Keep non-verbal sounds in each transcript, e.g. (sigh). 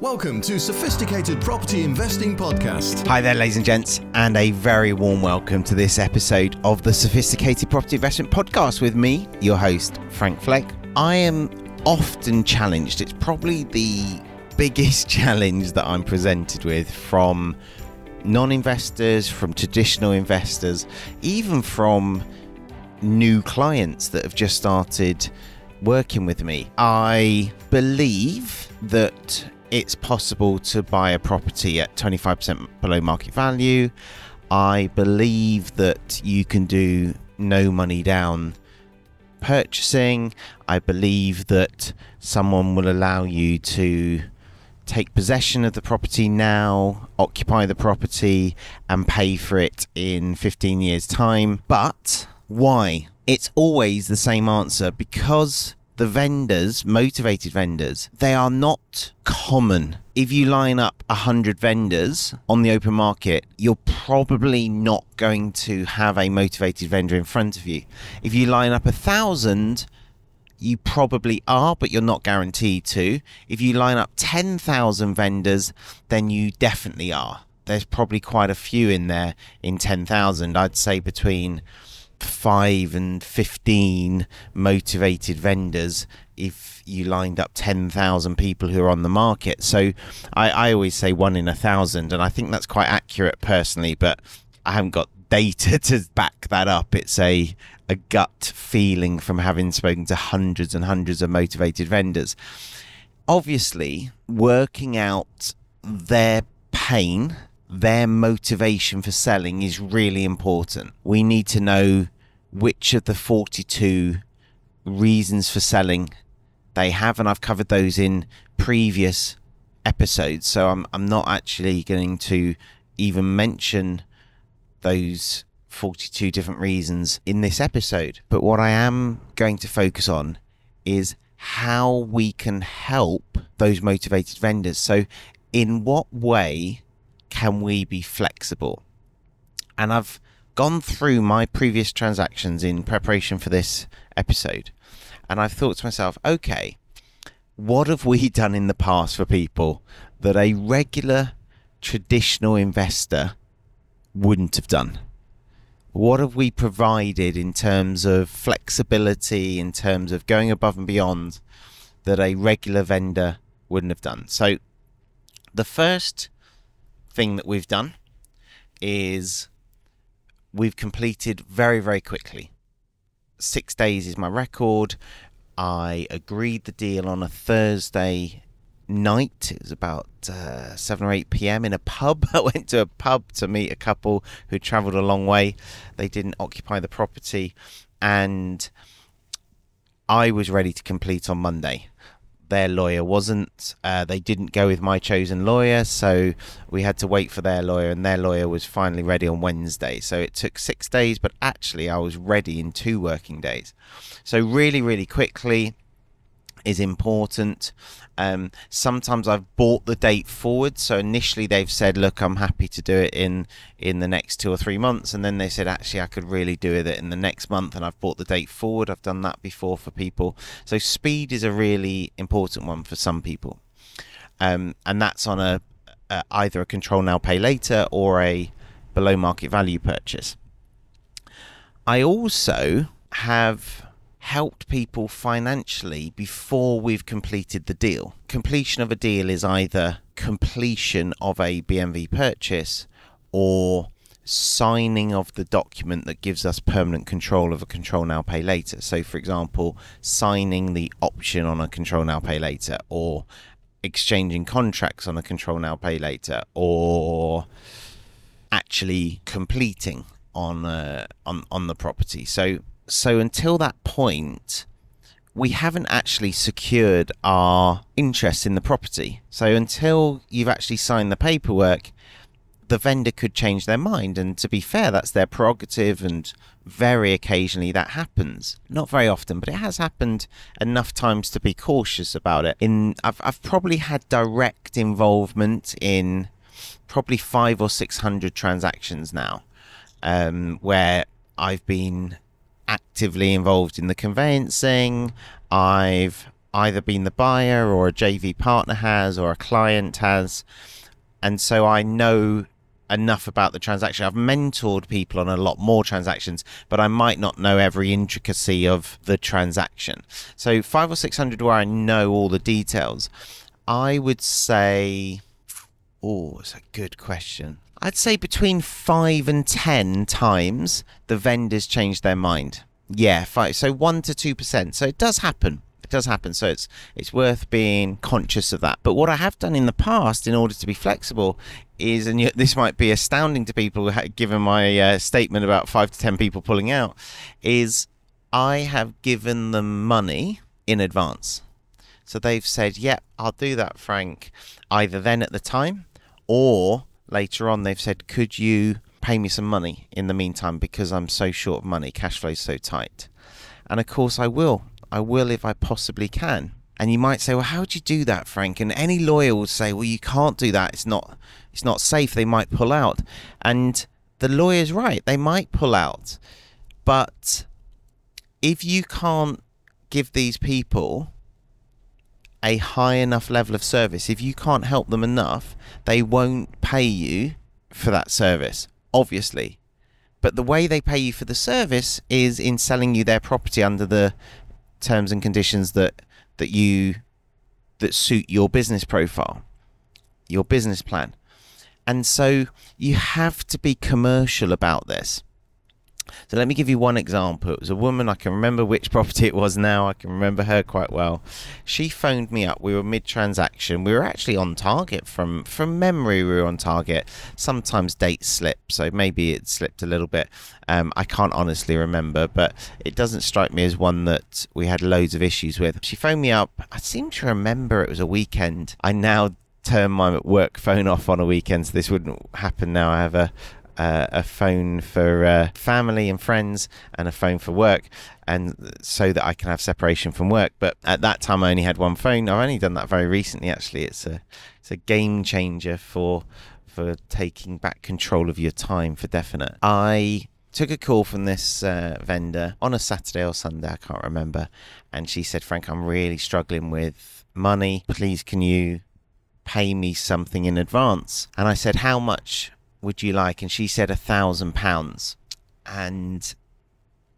Welcome to Sophisticated Property Investing Podcast. Hi there, ladies and gents, and a very warm welcome to this episode of the Sophisticated Property Investment Podcast with me, your host, Frank Flegg. I am often challenged, it's probably the biggest (laughs) challenge that I'm presented with from non investors, from traditional investors, even from new clients that have just started working with me. I believe that it's possible to buy a property at 25% below market value. I believe that you can do no money down purchasing. I believe that someone will allow you to take possession of the property now, occupy the property, and pay for it in 15 years' time. But why? It's always the same answer because the vendors, motivated vendors, they are not common. If you line up 100 vendors on the open market, you're probably not going to have a motivated vendor in front of you. If you line up a thousand, you probably are, but you're not guaranteed to. If you line up 10,000 vendors, then you definitely are. There's probably quite a few in there in 10,000. I'd say between five and 15 motivated vendors if you lined up 10,000 people who are on the market. So I, I always say one in a thousand, and I think that's quite accurate personally, but I haven't got data (laughs) to back that up. It's a, a gut feeling from having spoken to hundreds and hundreds of motivated vendors. Obviously, working out their pain their motivation for selling is really important. We need to know which of the 42 reasons for selling they have, and I've covered those in previous episodes. So I'm, I'm not actually going to even mention those 42 different reasons in this episode. But what I am going to focus on is how we can help those motivated vendors. So, in what way can we be flexible? And I've gone through my previous transactions in preparation for this episode, and I've thought to myself, okay, what have we (laughs) done in the past for people that a regular traditional investor wouldn't have done? What have we provided in terms of flexibility, in terms of going above and beyond that a regular vendor wouldn't have done? So, the first thing that we've done is we've completed very, very quickly. Six days is my record. I agreed the deal on a Thursday night. It was about uh, 7 or 8 p.m. in a pub. (laughs) I went to a pub to meet a couple who travelled a long way. They didn't occupy the property, and I was ready to complete on Monday their lawyer wasn't. Uh, they didn't go with my chosen lawyer, so we had to wait for their lawyer, and their lawyer was finally ready on Wednesday. So it took six days, but actually, I was ready in two working days. So, really, really quickly is important. Um, sometimes I've bought the date forward. So initially they've said, "Look, I'm happy to do it in in the next two or three months," and then they said, "Actually, I could really do it in the next month," and I've bought the date forward. I've done that before for people. So speed is a really important one for some people, um, and that's on a, a either a control now pay later or a below market value purchase. I also have helped people financially before we've completed the deal. Completion of a deal is either completion of a BMV purchase or signing of the document that gives us permanent control of a control now pay later. So, for example, signing the option on a control now pay later or exchanging contracts on a control now pay later or actually completing on uh, on on the property. So so until that point, we haven't actually secured our interest in the property. So until you've actually signed the paperwork, the vendor could change their mind. And to be fair, that's their prerogative, and very occasionally that happens. Not very often, but it has happened enough times to be cautious about it. In I've I've probably had direct involvement in probably five or six hundred transactions now, um, where I've been actively involved in the conveyancing. I've either been the buyer or a JV partner has or a client has. And so I know enough about the transaction. I've mentored people on a lot more transactions, but I might not know every intricacy of the transaction. So five or six hundred where I know all the details. I would say, oh, it's a good question. I'd say between five and ten times the vendors change their mind. Yeah, five. So one to two percent. So it does happen. It does happen. So it's it's worth being conscious of that. But what I have done in the past, in order to be flexible, is, and this might be astounding to people, given my uh, statement about five to ten people pulling out, is I have given them money in advance. So they've said, "Yep, yeah, I'll do that, Frank." Either then at the time, or later on, they've said, "Could you pay me some money in the meantime because I'm so short of money, cash flow's so tight?" And of course, I will. I will if I possibly can. And you might say, well, how would you do that, Frank? And any lawyer would say, well, you can't do that. It's not, it's not safe. They might pull out. And the lawyer's right. They might pull out. But if you can't give these people a high enough level of service, if you can't help them enough, they won't pay you for that service, obviously. But the way they pay you for the service is in selling you their property under the terms and conditions that that you that suit your business profile, your business plan. And so you have to be commercial about this. So let me give you one example. It was a woman, I can remember which (laughs) property it was now, I can remember her quite well. She phoned me up. We were mid transaction. We were actually on target from from memory we were on target. Sometimes dates slip, so maybe it slipped a little bit. Um, I can't honestly remember, but it doesn't strike me as one that we had loads of issues with. She phoned me up. I seem to remember it was a weekend. I now turn my work phone off on a weekend, so this wouldn't happen now. I have a, uh, a phone for uh, family and friends and a phone for work and so that I can have separation from work. But at that time I only had one phone. I've only done that very recently actually. It's a it's a game changer for for taking back control of your time for definite. I took a call from this uh, vendor on a Saturday or Sunday I can't remember and she said Frank I'm really struggling with money. Please can you pay me something in advance? And I said how much would you like? And she said a thousand pounds. And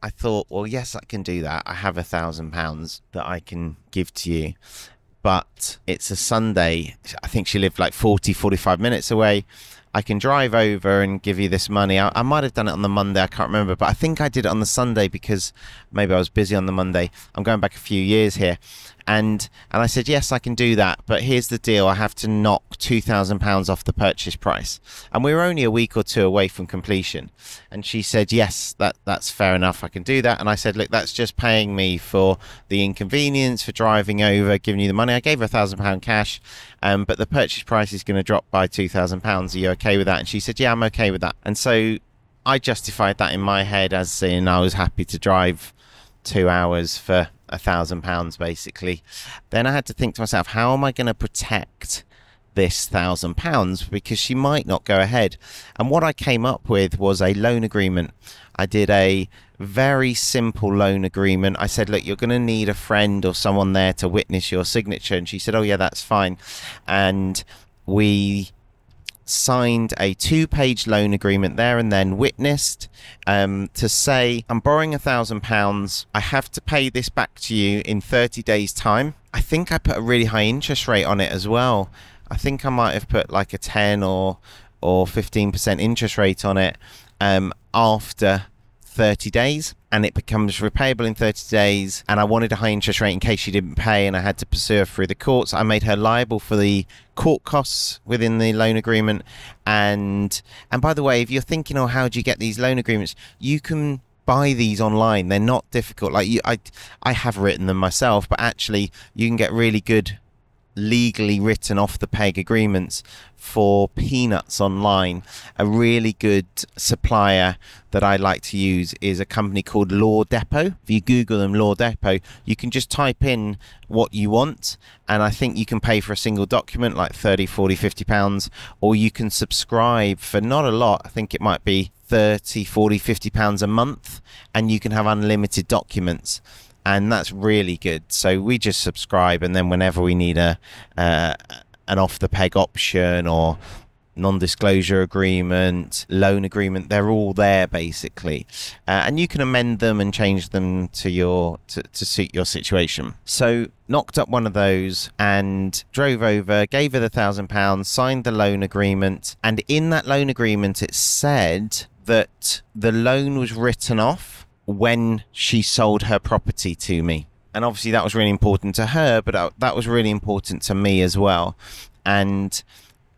I thought, well, yes, I can do that. I have a thousand pounds that I can give to you. But it's a Sunday. I think she lived like 40, 45 minutes away. I can drive over and give you this money. I, I, might have done it on the Monday, I can't remember, but I think I did it on the Sunday because maybe I was busy on the Monday. I'm going back a few years here and and I said yes I can do that but here's the deal I have to knock 2000 pounds off the purchase price. And we were only a week or two away from completion. And she said yes that that's fair enough I can do that. And I said look that's just paying me for the inconvenience for driving over giving you the money. I gave her a thousand pound cash um, but the purchase price is going to drop by 2000 pounds. Are you okay with that? And she said yeah I'm okay with that. And so I justified that in my head as saying I was happy to drive two hours for a thousand pounds basically. Then I had to think to myself, how am I going to protect this thousand pounds because she might not go ahead? And what I came up with was a loan agreement. I did a very simple loan agreement. I said, look, you're going to need a friend or someone there to witness your signature. And she said, oh, yeah, that's fine. And we signed a two page loan agreement there and then witnessed um, to say, I'm borrowing a thousand pounds. I have to pay this back to you in 30 days' time. I think I put a really high interest rate on it as well. I think I might have put like a 10 or or 15% interest rate on it um, after 30 days and it becomes repayable in 30 days and I wanted a high interest rate in case she didn't pay and I had to pursue her through the courts. I made her liable for the court costs within the loan agreement and and by the way, if you're thinking oh how do you get these loan agreements, you can buy these online. They're not difficult. Like you I I have written them myself, but actually you can get really good legally written off the peg agreements for peanuts online. A really good supplier that I like to use is a company called LawDepot. If you Google them, LawDepot, you can just type in what you want, and I think you can pay for a single document like 30, 40, 50 pounds, or you can subscribe for not a lot. I think it might be 30, 40, 50 pounds a month, and you can have unlimited documents and that's really good. So we just subscribe, and then whenever we need a uh, an off the peg option or non-disclosure agreement, loan agreement, they're all there basically, uh, and you can amend them and change them to your to, to suit your situation. So knocked up one of those and drove over, gave her the thousand pounds, signed the loan agreement, and in that loan agreement it said that the loan was written off when she sold her property to me. And obviously that was really important to her, but that was really important to me as well. And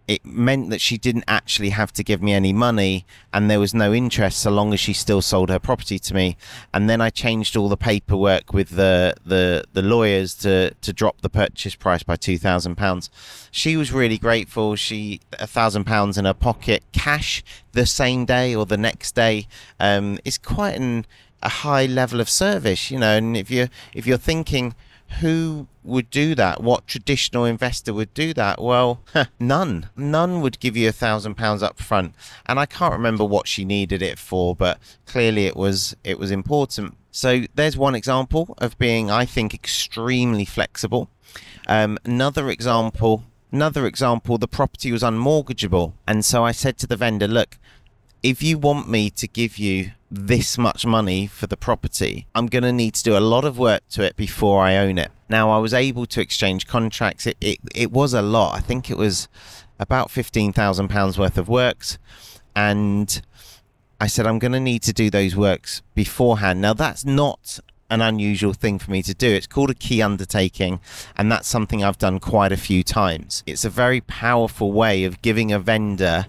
it meant that she didn't actually have to give me any money and there was no interest so long as she still sold her property to me and then I changed all the paperwork with the the, the lawyers to to drop the purchase price by 2000 pounds she was really grateful she a thousand pounds in her pocket cash the same day or the next day um, is quite an a high level of service you know and if you if you're thinking who would do that? What traditional investor would do that? Well, none. None would give you a thousand pounds up front. And I can't remember what she needed it for, but clearly it was it was important. So there's one example of being, I think, extremely flexible. Um, another example, another example, the property was unmortgageable, and so I said to the vendor, look, if you want me to give you this much money for the property, I'm going to need to do a lot of work to it before I own it. Now, I was able to exchange contracts. It, it, it was a lot. I think it was about £15,000 worth of works. And I said, I'm going to need to do those works beforehand. Now, that's not an unusual thing for me to do. It's called a key undertaking, and that's something I've done quite a few times. It's a very powerful way of giving a vendor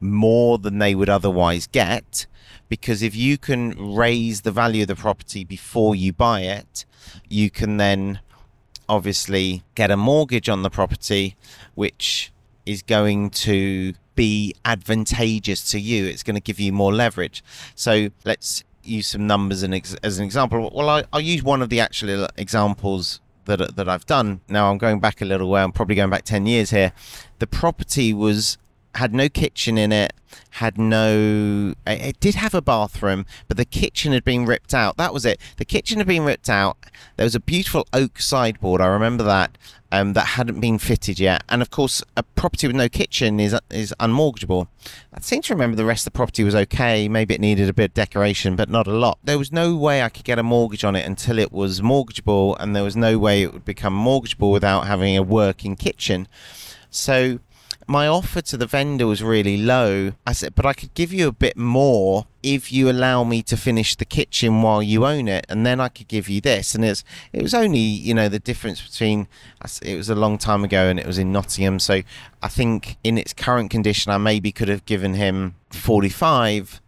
more than they would otherwise get because if you can raise the value of the property before you buy it, you can then obviously get a mortgage on the property, which is going to be advantageous to you. It's going to give you more leverage. So let's use some numbers and as an example. Well, I, will use one of the actual examples that that I've done. Now I'm going back a little way. I'm probably going back ten years here. The property was had no kitchen in it, had no. It did have a bathroom, but the kitchen had been ripped out. That was it. The kitchen had been ripped out. There was a beautiful oak sideboard. I remember that. Um, that hadn't been fitted yet, and of course, a property with no kitchen is is unmortgageable. I seem to remember the rest of the property was okay. Maybe it needed a bit of decoration, but not a lot. There was no way I could get a mortgage on it until it was mortgageable, and there was no way it would become mortgageable without having a working kitchen. So my offer to the vendor was really low. I said, but I could give you a bit more if you allow me to finish the kitchen while you own it, and then I could give you this. And it's it was only you know the difference between it was a long time ago and it was in Nottingham, so I think in its current condition I maybe could have given him forty five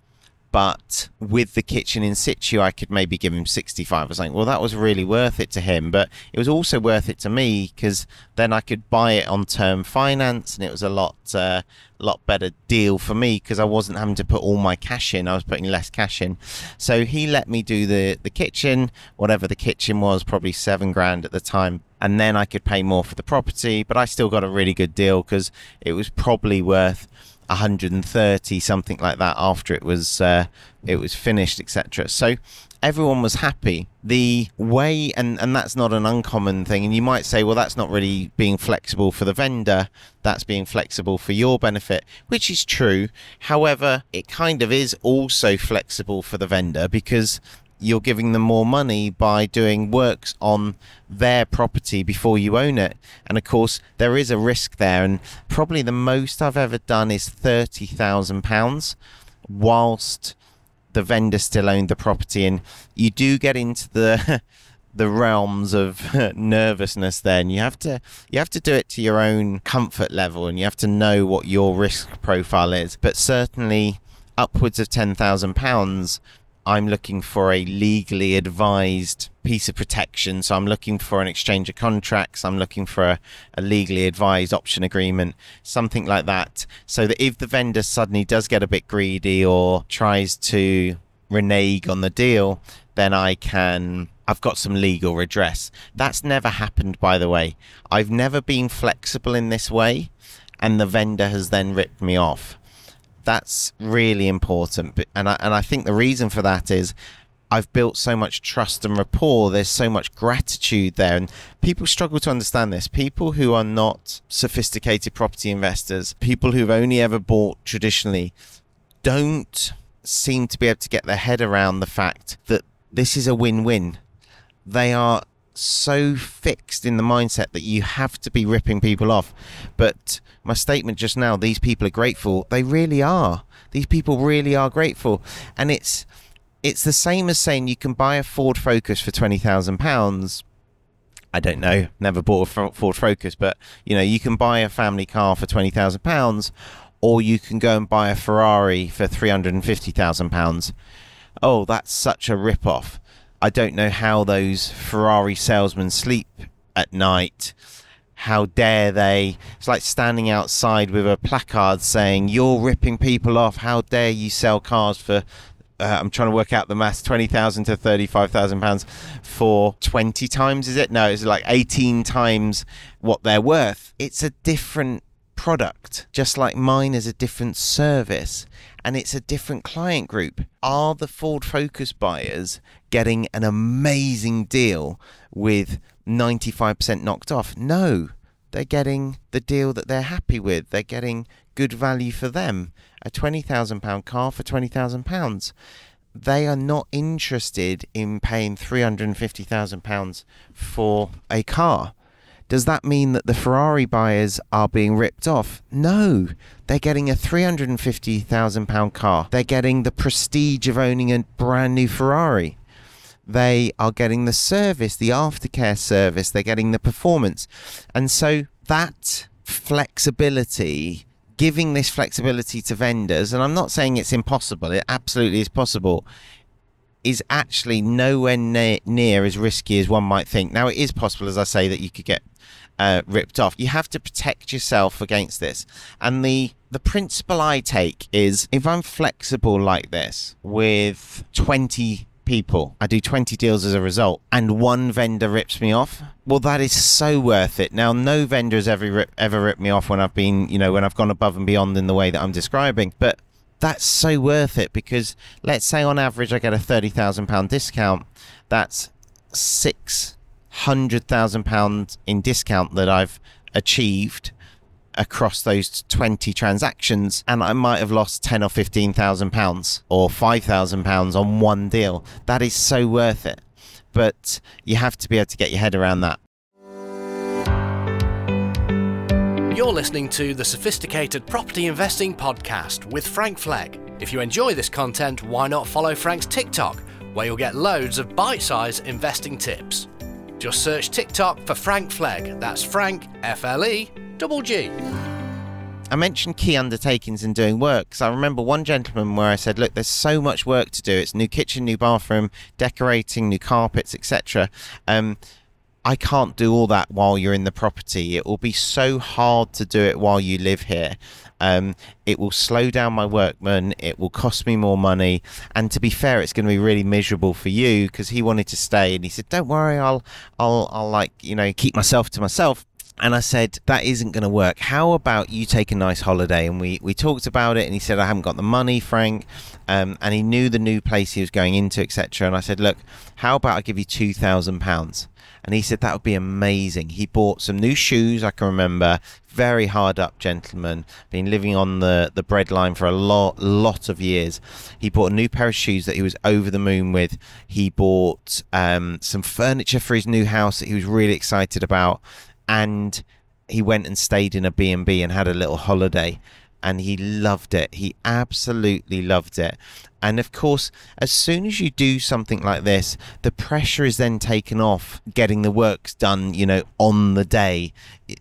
but with the kitchen in situ, I could maybe give him 65 or something. Well, that was really worth it to him, but it was also worth it to me because then I could buy it on term finance, and it was a lot, uh, lot better deal for me because I wasn't having to put all my cash in. I was putting less cash in. So he let me do the the kitchen, whatever the kitchen was, probably seven grand at the time. And then I could pay more for the property, but I still got a really good deal because it was probably worth 130 something like that after it was uh, it was finished etc so everyone was happy. The way and and that's not an uncommon thing and you might say well that's not really being flexible for the vendor that's being flexible for your benefit which is true. However it kind of is also flexible for the vendor because you're giving them more money by doing works on their property before you own it. And of course, there is a risk there. And probably the most I've ever done is £30,000 whilst the vendor still owned the property. And you do get into the. (laughs) the realms of (laughs) nervousness then you have to you have to do it to your own comfort level and you have to know what your risk profile is but certainly upwards of 10,000 pounds I'm looking for a legally advised piece of protection. So I'm looking for an exchange of contracts. I'm looking for a, a, legally advised option agreement, something like that. So that if the vendor suddenly does get a bit greedy or tries to renege on the deal, then I can. I've got some legal redress. That's never happened, by the way. I've never been flexible in this way, and the vendor has then ripped me off that's really important. And I, and I think the reason for that is I've built so much trust and rapport. There's so much gratitude there. And people struggle to understand this. People who are not sophisticated property investors, people who've only ever bought traditionally, don't seem to be able to get their head around the fact that this is a win win. They are so fixed in the mindset that you have to be ripping people off. But my statement just now, these people are grateful. They really are. These people really are grateful. And it's it's the same as saying you can buy a Ford Focus for twenty thousand pounds. I don't know, never bought a Ford Focus, but you know you can buy a family car for twenty thousand pounds, or you can go and buy a Ferrari for three hundred and fifty thousand pounds. Oh, that's such a rip off. I don't know how those Ferrari salesmen sleep at night. How dare they? It's like standing outside with a placard saying, You're ripping people off. How dare you sell cars for uh, I'm trying to work out the maths, 20,000 to 35,000 pounds for 20 times, is it? No, it's like 18 times what they're worth. It's a different product, just like mine is a different service and it's a different client group. Are the Ford Focus buyers getting an amazing deal with 95% knocked off? No, they're getting the deal that they're happy with. They're getting good value for them. A £20,000 car for £20,000. They are not interested in paying £350,000 for a car. Does that mean that the Ferrari buyers are being ripped off? No. They're getting a £350,000 car. They're getting the prestige of owning a brand new Ferrari. They are getting the service, the aftercare service. They're getting the performance. And so that flexibility giving this flexibility to vendors, and I'm not saying it's impossible, it absolutely is possible, is actually nowhere near, near as risky as one might think. Now, it is possible, as I say, that you could get uh, ripped off. You have to protect yourself against this. And the the principle I take is if I'm flexible like this with 20 people. I do 20 deals as a result, and one vendor rips me off. Well, that is so worth it. Now, no vendor has ever rip, ever ripped me off when I've been, you know, when I've gone above and beyond in the way that I'm describing. But that's so worth it because let's say on average I get a thirty thousand pound discount. That's six hundred thousand pounds in discount that I've achieved across those 20 transactions and I might have lost 10 or 15,000 pounds or 5,000 pounds on one deal. That is so worth it. But you have to be able to get your head around that. You're listening to the Sophisticated Property Investing Podcast with Frank Flegg. If you enjoy this content, why not follow Frank's TikTok, where you'll get loads of bite sized investing tips. Just search TikTok for Frank Flegg. That's Frank, F L E Double G. I mentioned key undertakings and doing work because I remember one gentleman where I said, "Look, there's so much work to do. It's new kitchen, new bathroom, decorating, new carpets, etc. Um, I can't do all that while you're in the property. It will be so hard to do it while you live here. Um, it will slow down my workman. It will cost me more money. And to be fair, it's going to be really miserable for you because he wanted to stay and he said, "Don't worry, I'll, I'll, I'll like you know keep myself to myself." and I said that isn't going to work. How about you take a nice holiday? And we we talked about it, and he said I haven't got the money, Frank, um, and he knew the new place he was going into, etc. And I said, look, how about I give you two thousand pounds? And he said that would be amazing. He bought some new shoes. I can remember, very hard up gentleman, been living on the the bread line for a lot lot of years. He bought a new pair of shoes that he was over the moon with. He bought um, some furniture for his new house that he was really excited about and he went and stayed in a B&B and had a little holiday and he loved it. He absolutely loved it. And of course, as soon as you do something like this, the pressure is then taken off getting the works done, you know, on the day.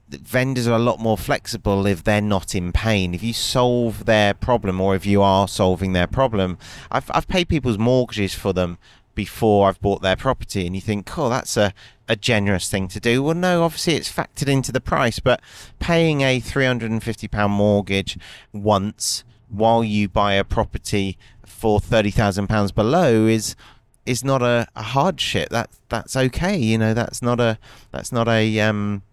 vendors are a lot more flexible if they're not in pain. If you solve their problem or if you are solving their problem, I've, I've paid people's mortgages for them before I've bought their property, and you think, oh, that's a, a generous thing to do. Well, no, obviously it's factored into the price, but paying a £350 mortgage once while you buy a property for £30,000 below is is not a, a hardship. That that's okay. You know, that's not a that's not a um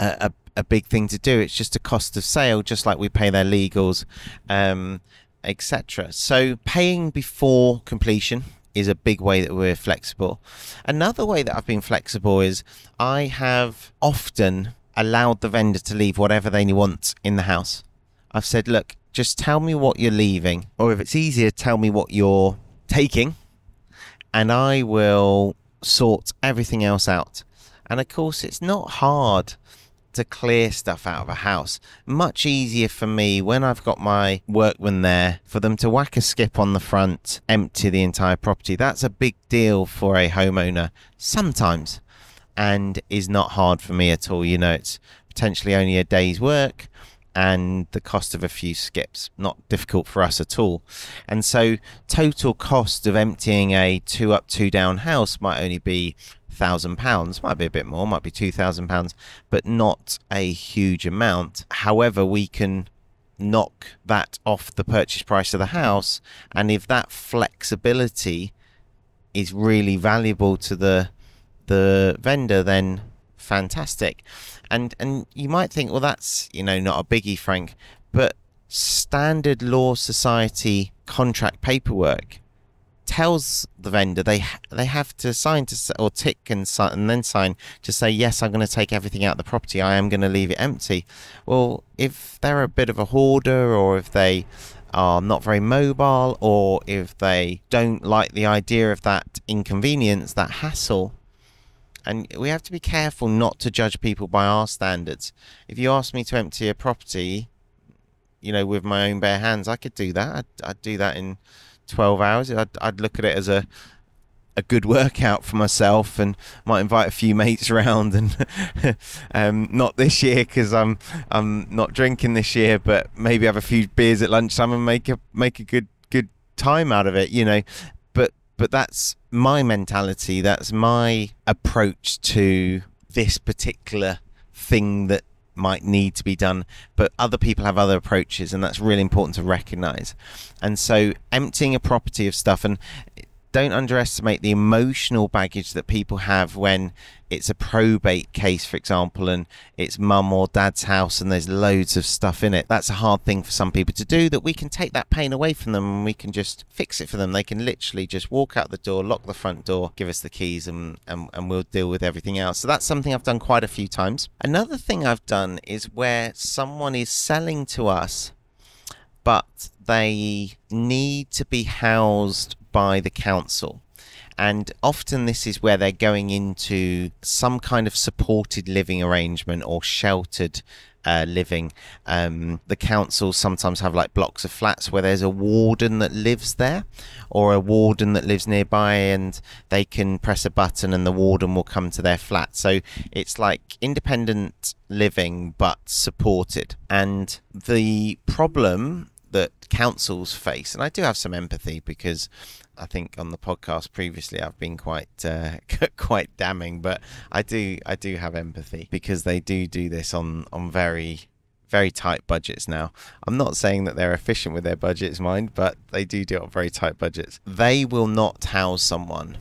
a, a big thing to do. It's just a cost of sale, just like we pay their legals, um, etc. So paying before completion is a big way that we're flexible. Another way that I've been flexible is I have often allowed the vendor to leave whatever they want in the house. I've said, look, just tell me what you're leaving, or if it's easier, tell me what you're taking, and I will sort everything else out. And of course, it's not hard to clear stuff out of a house. Much easier for me when I've got my workmen there for them to whack a skip on the front, empty the entire property. That's a big deal for a homeowner sometimes and is not hard for me at all. You know, it's potentially only a day's work and the cost of a few skips. Not difficult for us at all. And so, total cost of emptying a two up, two down house might only be thousand pounds, might be a bit more, might be two thousand pounds, but not a huge amount. However, we can knock that off the purchase price of the house, and if that flexibility is really valuable to the the vendor, then fantastic. And and you might think, well, that's you know not a biggie, Frank, but standard law society contract paperwork tells the vendor they they have to sign to or tick and sign and then sign to say yes I'm going to take everything out of the property. I am going to leave it empty. Well if they're a bit of a hoarder or if they are not very mobile or if they don't like the idea of that inconvenience that hassle and we have to be careful not to judge people by our standards. If you ask me to empty a property you know with my own bare hands I could do that. I'd, I'd do that in 12 hours. I'd, I'd look at it as a a good workout for myself and might invite a few mates (laughs) around and um, not this year because I'm I'm not drinking this year but maybe have a few beers at lunchtime and make a make a good good time out of it you know but that's my mentality that's my approach to this particular thing that might need to be done, but other people have other approaches, and that's really important to recognize. And so, emptying a property of stuff, and don't underestimate the emotional baggage that people have when it's a probate case, for example, and it's mum or dad's house and there's loads of stuff in it. That's a hard thing for some people to do. That we can take that pain away from them and we can just fix it for them. They can literally just walk out the door, lock the front door, give us the keys, and, and, and we'll deal with everything else. So that's something I've done quite a few times. Another thing I've done is where someone is selling to us, but they need to be housed by the council. And often this is where they're going into some kind of supported living arrangement or sheltered uh, living. Um, the councils sometimes have like blocks of flats where there's a warden that lives there or a warden that lives nearby and they can press a button and the warden will come to their flat. So it's like independent living but supported. And the problem that councils face, and I do have some empathy because I think on the podcast previously I've been quite uh, (laughs) quite damning, but I do I do have empathy because they do do this on on very very tight budgets now. I'm not saying that they're efficient with their budgets, mind, but they do do it on very tight budgets. They will not house someone.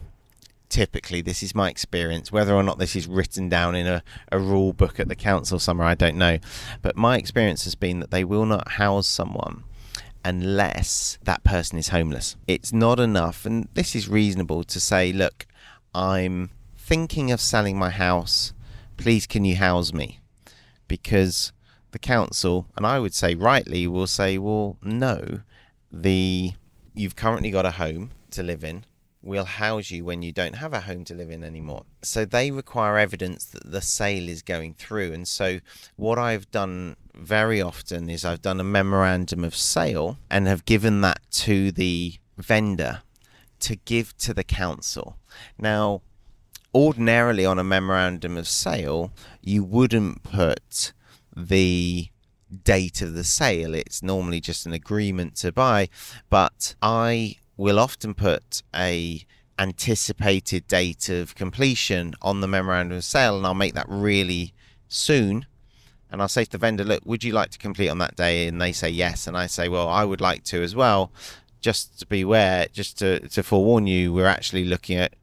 Typically, this is my experience. Whether or not this is written down in a, a rule book at the council somewhere, I don't know. But my experience has been that they will not house someone unless that person is homeless. It's not enough, and this is reasonable to say, look, I'm thinking of selling my house. Please, can you house me? Because the council, and I would say rightly, will say, well, no, the you've currently got a home to live in we'll house you when you don't have a home to live in anymore. So they require evidence that the sale is going through. And so what I've done very often is I've done a memorandum of sale and have given that to the vendor to give to the council. Now, ordinarily on a memorandum of sale, you wouldn't put the date of the sale. It's normally just an agreement to buy, but I will often put a anticipated date of completion on the memorandum of sale and I'll make that really soon. And I'll say to the vendor look would you like to complete on that day? And they say yes and I say well I would like to as well. Just to be aware just to, to forewarn you we're actually looking at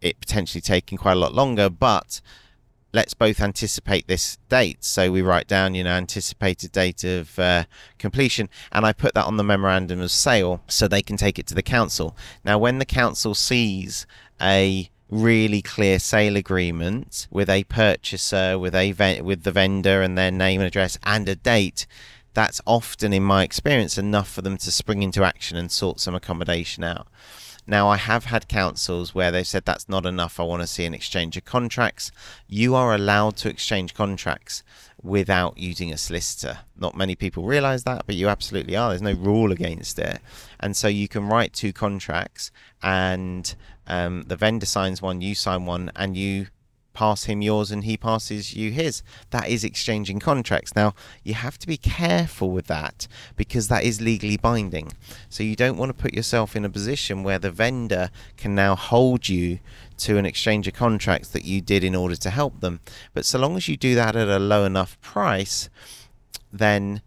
it potentially taking quite a lot longer but let's both anticipate this date. So we write down, you know, anticipated date of uh, completion, and I put that on the memorandum of sale so they can take it to the council. Now, when the council sees a really clear sale agreement with a purchaser, with a ven- with the vendor and their name and address and a date, that's often, in my experience, enough for them to spring into action and sort some accommodation out. Now, I have had councils where they've said that's not enough. I want to see an exchange of contracts. You are allowed to exchange contracts without using a solicitor. Not many people realize that, but you absolutely are. There's no rule against it. And so you can write two contracts, and um, the vendor signs one, you sign one, and you pass him yours and he passes you his. That is exchanging contracts. Now, you have to be careful with that because that is legally binding. So you don't want to put yourself in a position where the vendor can now hold you to an exchange of contracts that you did in order to help them. But so long as you do that at a low enough price, then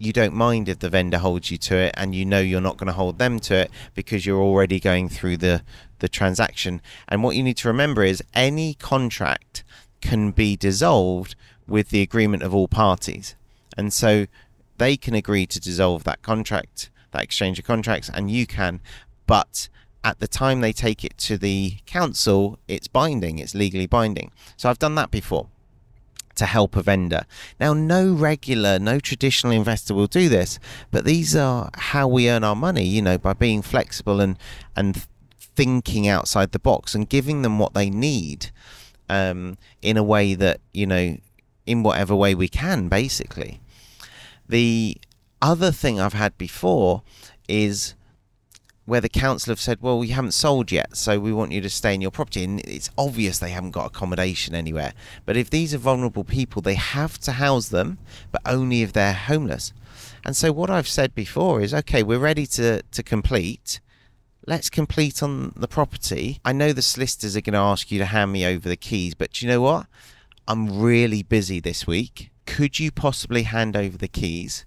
you don't mind if the vendor holds you to it and you know you're not going to hold them to it because you're already going through the the transaction. And what you need to remember is any contract can be dissolved with the agreement of all parties. And so they can agree to dissolve that contract that exchange of contracts and you can. But at the time they take it to the council it's binding it's legally binding. So i've done that before to help a vendor. Now, no regular, no traditional investor will do this, but these are how we earn our money, you know, by being flexible and, and thinking outside the box and giving them what they need um, in a way that, you know, in whatever way we can, basically. The other thing I've had before is where the council have said, well, we haven't sold yet, so we want you to stay in your property. And it's obvious they haven't got accommodation anywhere. But if these are vulnerable people, they have to house them, but only if they're homeless. And so what I've said before is, okay, we're ready to, to complete. Let's complete on the property. I know the solicitors are going to ask you to hand me over the keys, but you know what? I'm really busy this week. Could you possibly hand over the keys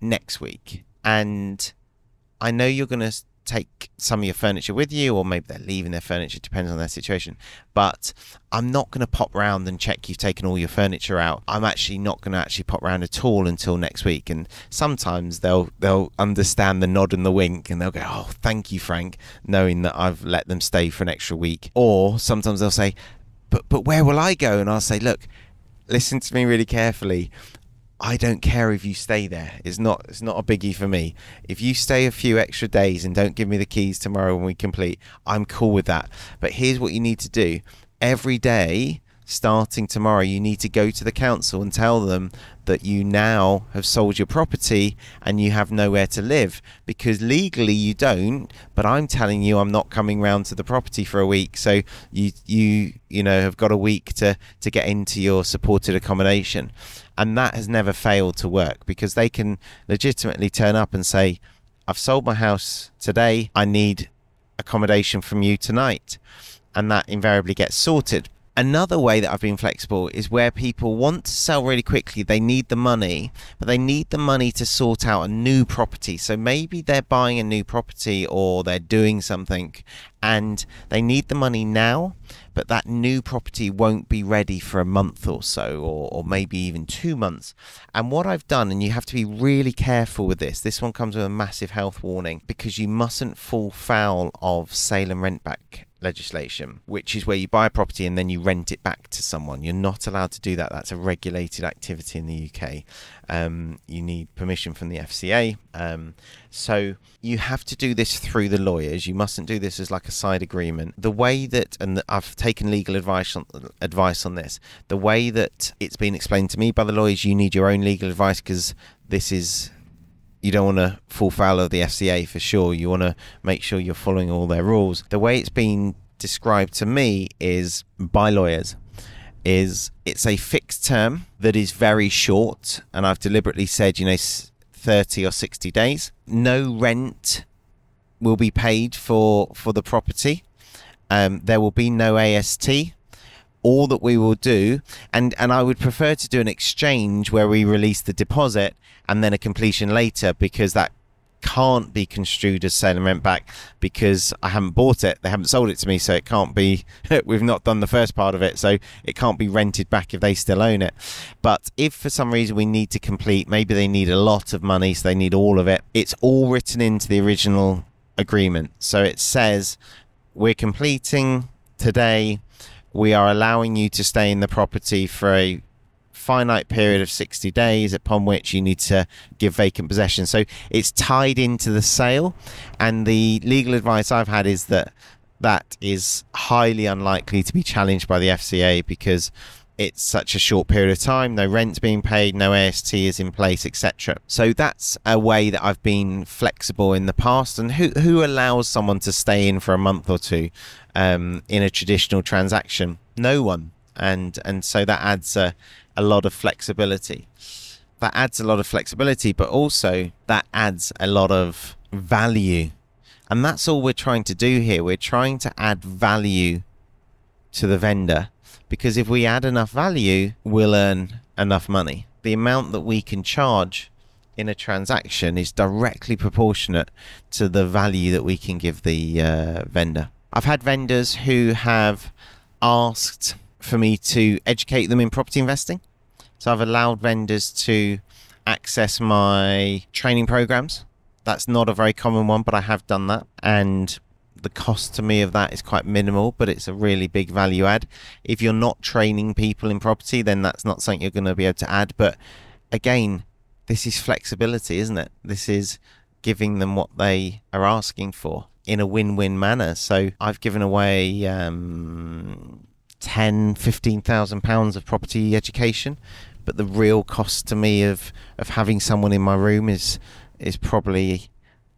next week? And I know you're going to take some of your furniture with you, or maybe they're leaving their furniture, depends on their situation. But I'm not going to pop round and check you've taken all your furniture out. I'm actually not going to actually pop round at all until next week. And sometimes they'll they'll understand the nod and the wink, and they'll go, "Oh, thank you, Frank," knowing that I've let them stay for an extra week. Or sometimes they'll say, "But but where will I go?" And I'll say, "Look." Listen to me really carefully. I don't care if you stay there. It's not it's not a biggie for me. If you stay a few extra days and don't give me the keys tomorrow when we complete, I'm cool with that. But here's what you need to do. Every day starting tomorrow, you need to go to the council and tell them that you now have sold your property and you have nowhere to live because legally you don't. But I'm telling you, I'm not coming round to the property for a week, so you you you know have got a week to to get into your supported accommodation, and that has never failed to work because they can legitimately turn up and say, "I've sold my house today. I need accommodation from you tonight." And that invariably gets sorted Another way that I've been flexible is where people want to sell really quickly. They need the money, but they need the money to sort out a new property. So maybe they're buying a new property or they're doing something and they need the money now, but that new property won't be ready for a month or so, or, or maybe even two months. And what I've done, and you have to be really careful with this, this one comes with a massive health warning because you mustn't fall foul of sale and rent back legislation, which is where you buy a property and then you rent it back to someone. You're not allowed to do that. That's a regulated activity in the UK. Um, you need permission from the FCA. Um, so you have to do this through the lawyers. You mustn't do this as like a side agreement. The way that, and I've taken legal advice on, advice on this, the way that it's been explained to me by the lawyers, you need your own legal advice because this is you don't want to fall foul of the FCA for sure. You want to make sure you're following all their rules. The way it's been described to me is by lawyers is it's a fixed term that is very short and I've deliberately said, you know, 30 or 60 days. No rent will be paid for for the property. Um, there will be no AST all that we will do and and I would prefer to do an exchange where we release the deposit and then a completion later because that can't be construed as sale and rent back because I haven't bought it. They haven't sold it to me, so it can't be. (laughs) we've not done the first part of it, so it can't be rented back if they still own it. But if for some reason we need to complete, maybe they need a lot of money, so they need all of it. It's all written into the original agreement. So it says we're completing today. We are allowing you to stay in the property for a finite period of 60 days upon which you need to give vacant possession. So it's tied into the sale. And the legal advice I've had is that that is highly unlikely to be challenged by the FCA because it's such a short period of time, no rent's being paid, no AST is in place, etc. So that's a way that I've been flexible in the past. And who who allows someone to stay in for a month or two um, in a traditional transaction? No one. And and so that adds a, a lot of flexibility. That adds a lot of flexibility, but also that adds a lot of value. And that's all we're trying to do here. We're trying to add value to the vendor because if we add enough value, we'll earn enough money. The amount that we can charge in a transaction is directly proportionate to the value that we can give the uh, vendor. I've had vendors who have asked for me to educate them in property investing. So I've allowed vendors to access my training programs. That's not a very common one, but I have done that. And the cost to me of that is quite minimal, but it's a really big value add. If you're not training people in property, then that's not something you're going to be able to add. But again, this is flexibility, isn't it? This is giving them what they are asking for in a win-win manner. So I've given away um, 10, 15,000 pounds of property education, but the real cost to me of, of having someone in my room is is probably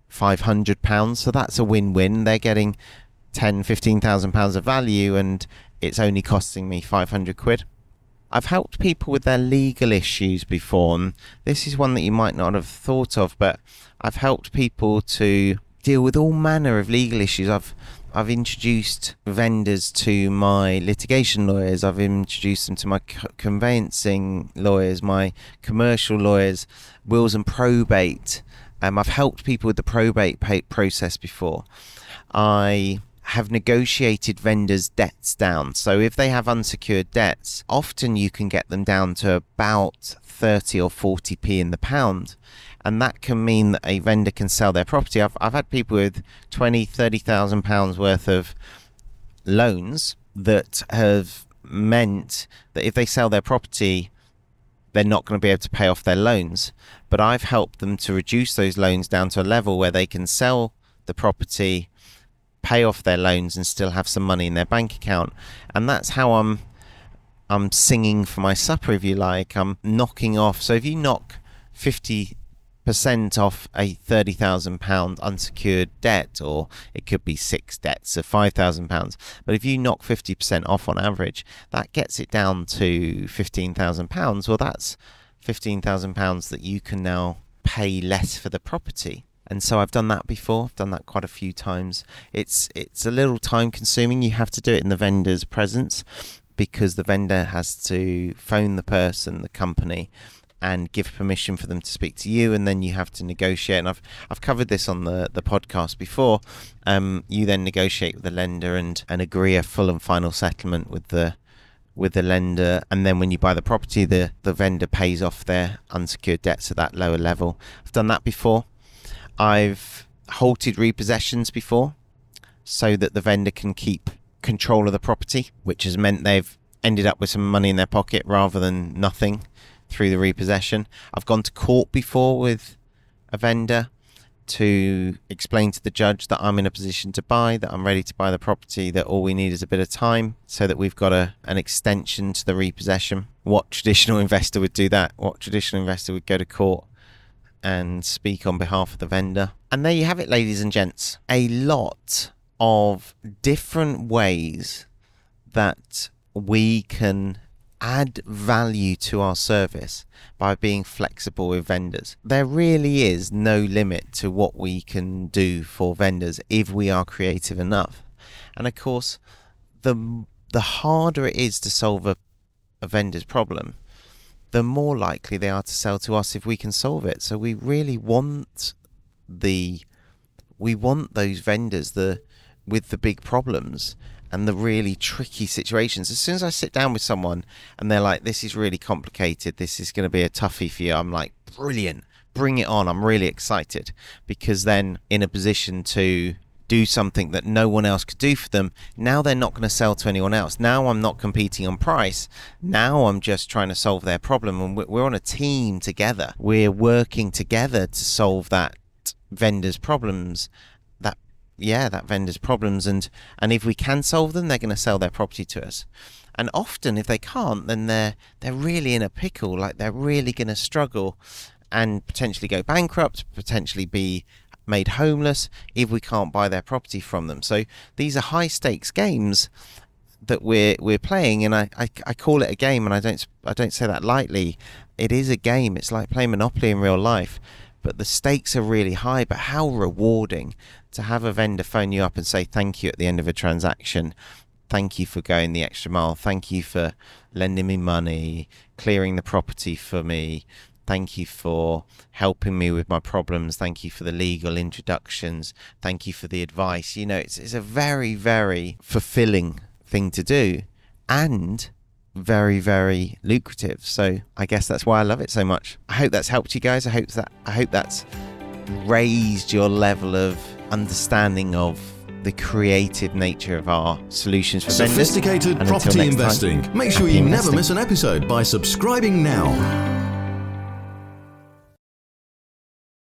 five hundred pounds. So that's a win-win. They're getting ten, fifteen thousand pounds of value, and it's only costing me five hundred quid. I've helped people with their legal issues before, and this is one that you might not have thought of, but I've helped people to deal with all manner of legal issues. I've I've introduced vendors to my litigation lawyers. I've introduced them to my conveyancing lawyers, my commercial lawyers, wills and probate, um, I've helped people with the probate process before. I have negotiated vendors' debts down. So if they have unsecured debts, often you can get them down to about 30 or 40p in the pound. And that can mean that a vendor can sell their property. I've, I've had people with 20, 30,000 pounds worth of loans that have meant that if they sell their property they're not going to be able to pay off their loans. But I've helped them to reduce those loans down to a level where they can sell the property, pay off their loans, and still have some money in their bank account. And that's how I'm I'm singing for my supper, if you like. I'm knocking off. So if you knock fifty percent off a thirty thousand pound unsecured debt, or it could be six debts of five thousand pounds. But if you knock fifty percent off on average, that gets it down to fifteen thousand pounds. Well, that's fifteen thousand pounds that you can now pay less for the property. And so I've done that before. I've done that quite a few times. It's it's a little time consuming. You have to do it in the vendor's presence because the vendor has to phone the person, the company, and give permission for them to speak to you, and then you have to negotiate. And I've I've covered this on the the podcast before. Um, you then negotiate with the lender and and agree a full and final settlement with the with the lender, and then when you buy the property, the the vendor pays off their unsecured debts at that lower level. I've done that before. I've halted repossessions before, so that the vendor can keep control of the property, which has meant they've ended up with some money in their pocket rather than nothing through the repossession. I've gone to court before with a vendor to explain to the judge that I'm in a position to buy, that I'm ready to buy the property, that all we need is a bit of time so that we've got a, an extension to the repossession. What traditional (laughs) investor would do that? What traditional investor would go to court and speak on behalf of the vendor? And there you have it, ladies and gents. A lot of different ways that we can add value to our service by being flexible with vendors. There really is no limit to what we can do for vendors if we are creative enough. And of course, the the harder it is to solve a, a vendor's problem, the more likely they are to sell to us if we can solve it. So we really want the we want those vendors the with the big problems and the really tricky situations. As soon as I sit down with someone and they're like, "This is really complicated. This is going to be a toughie for you," I'm like, "Brilliant! Bring it on!" I'm really excited because then in a position to do something that no one else could do for them. Now they're not going to sell to anyone else. Now I'm not competing on price. Now I'm just trying to solve their problem. And we're on a team together. We're working together to solve that vendor's problems. Yeah, that vendor's problems. And, and if we can solve them, they're going to sell their property to us. And often, if they can't, then they're they're really in a pickle. Like they're really going to struggle and potentially go bankrupt, potentially be made homeless if we can't buy their property from them. So these are high stakes games that we're we're playing, and I, I, I call it a game, and I don't I don't say that lightly. It is a game. It's like playing Monopoly in real life, but the stakes are really high. But how rewarding to have a vendor phone you up and say thank you at the end of a transaction. Thank you for going the extra mile. Thank you for lending me money, clearing the property for me, Thank you for helping me with my problems. Thank you for the legal introductions. Thank you for the advice. You know, it's, it's a very, very fulfilling thing to do and very, very lucrative. So I guess that's why I love it so much. I hope that's helped you guys. I hope that I hope that's raised your level of understanding of the creative nature of our solutions for sophisticated property investing. Make sure you never miss an episode by subscribing now.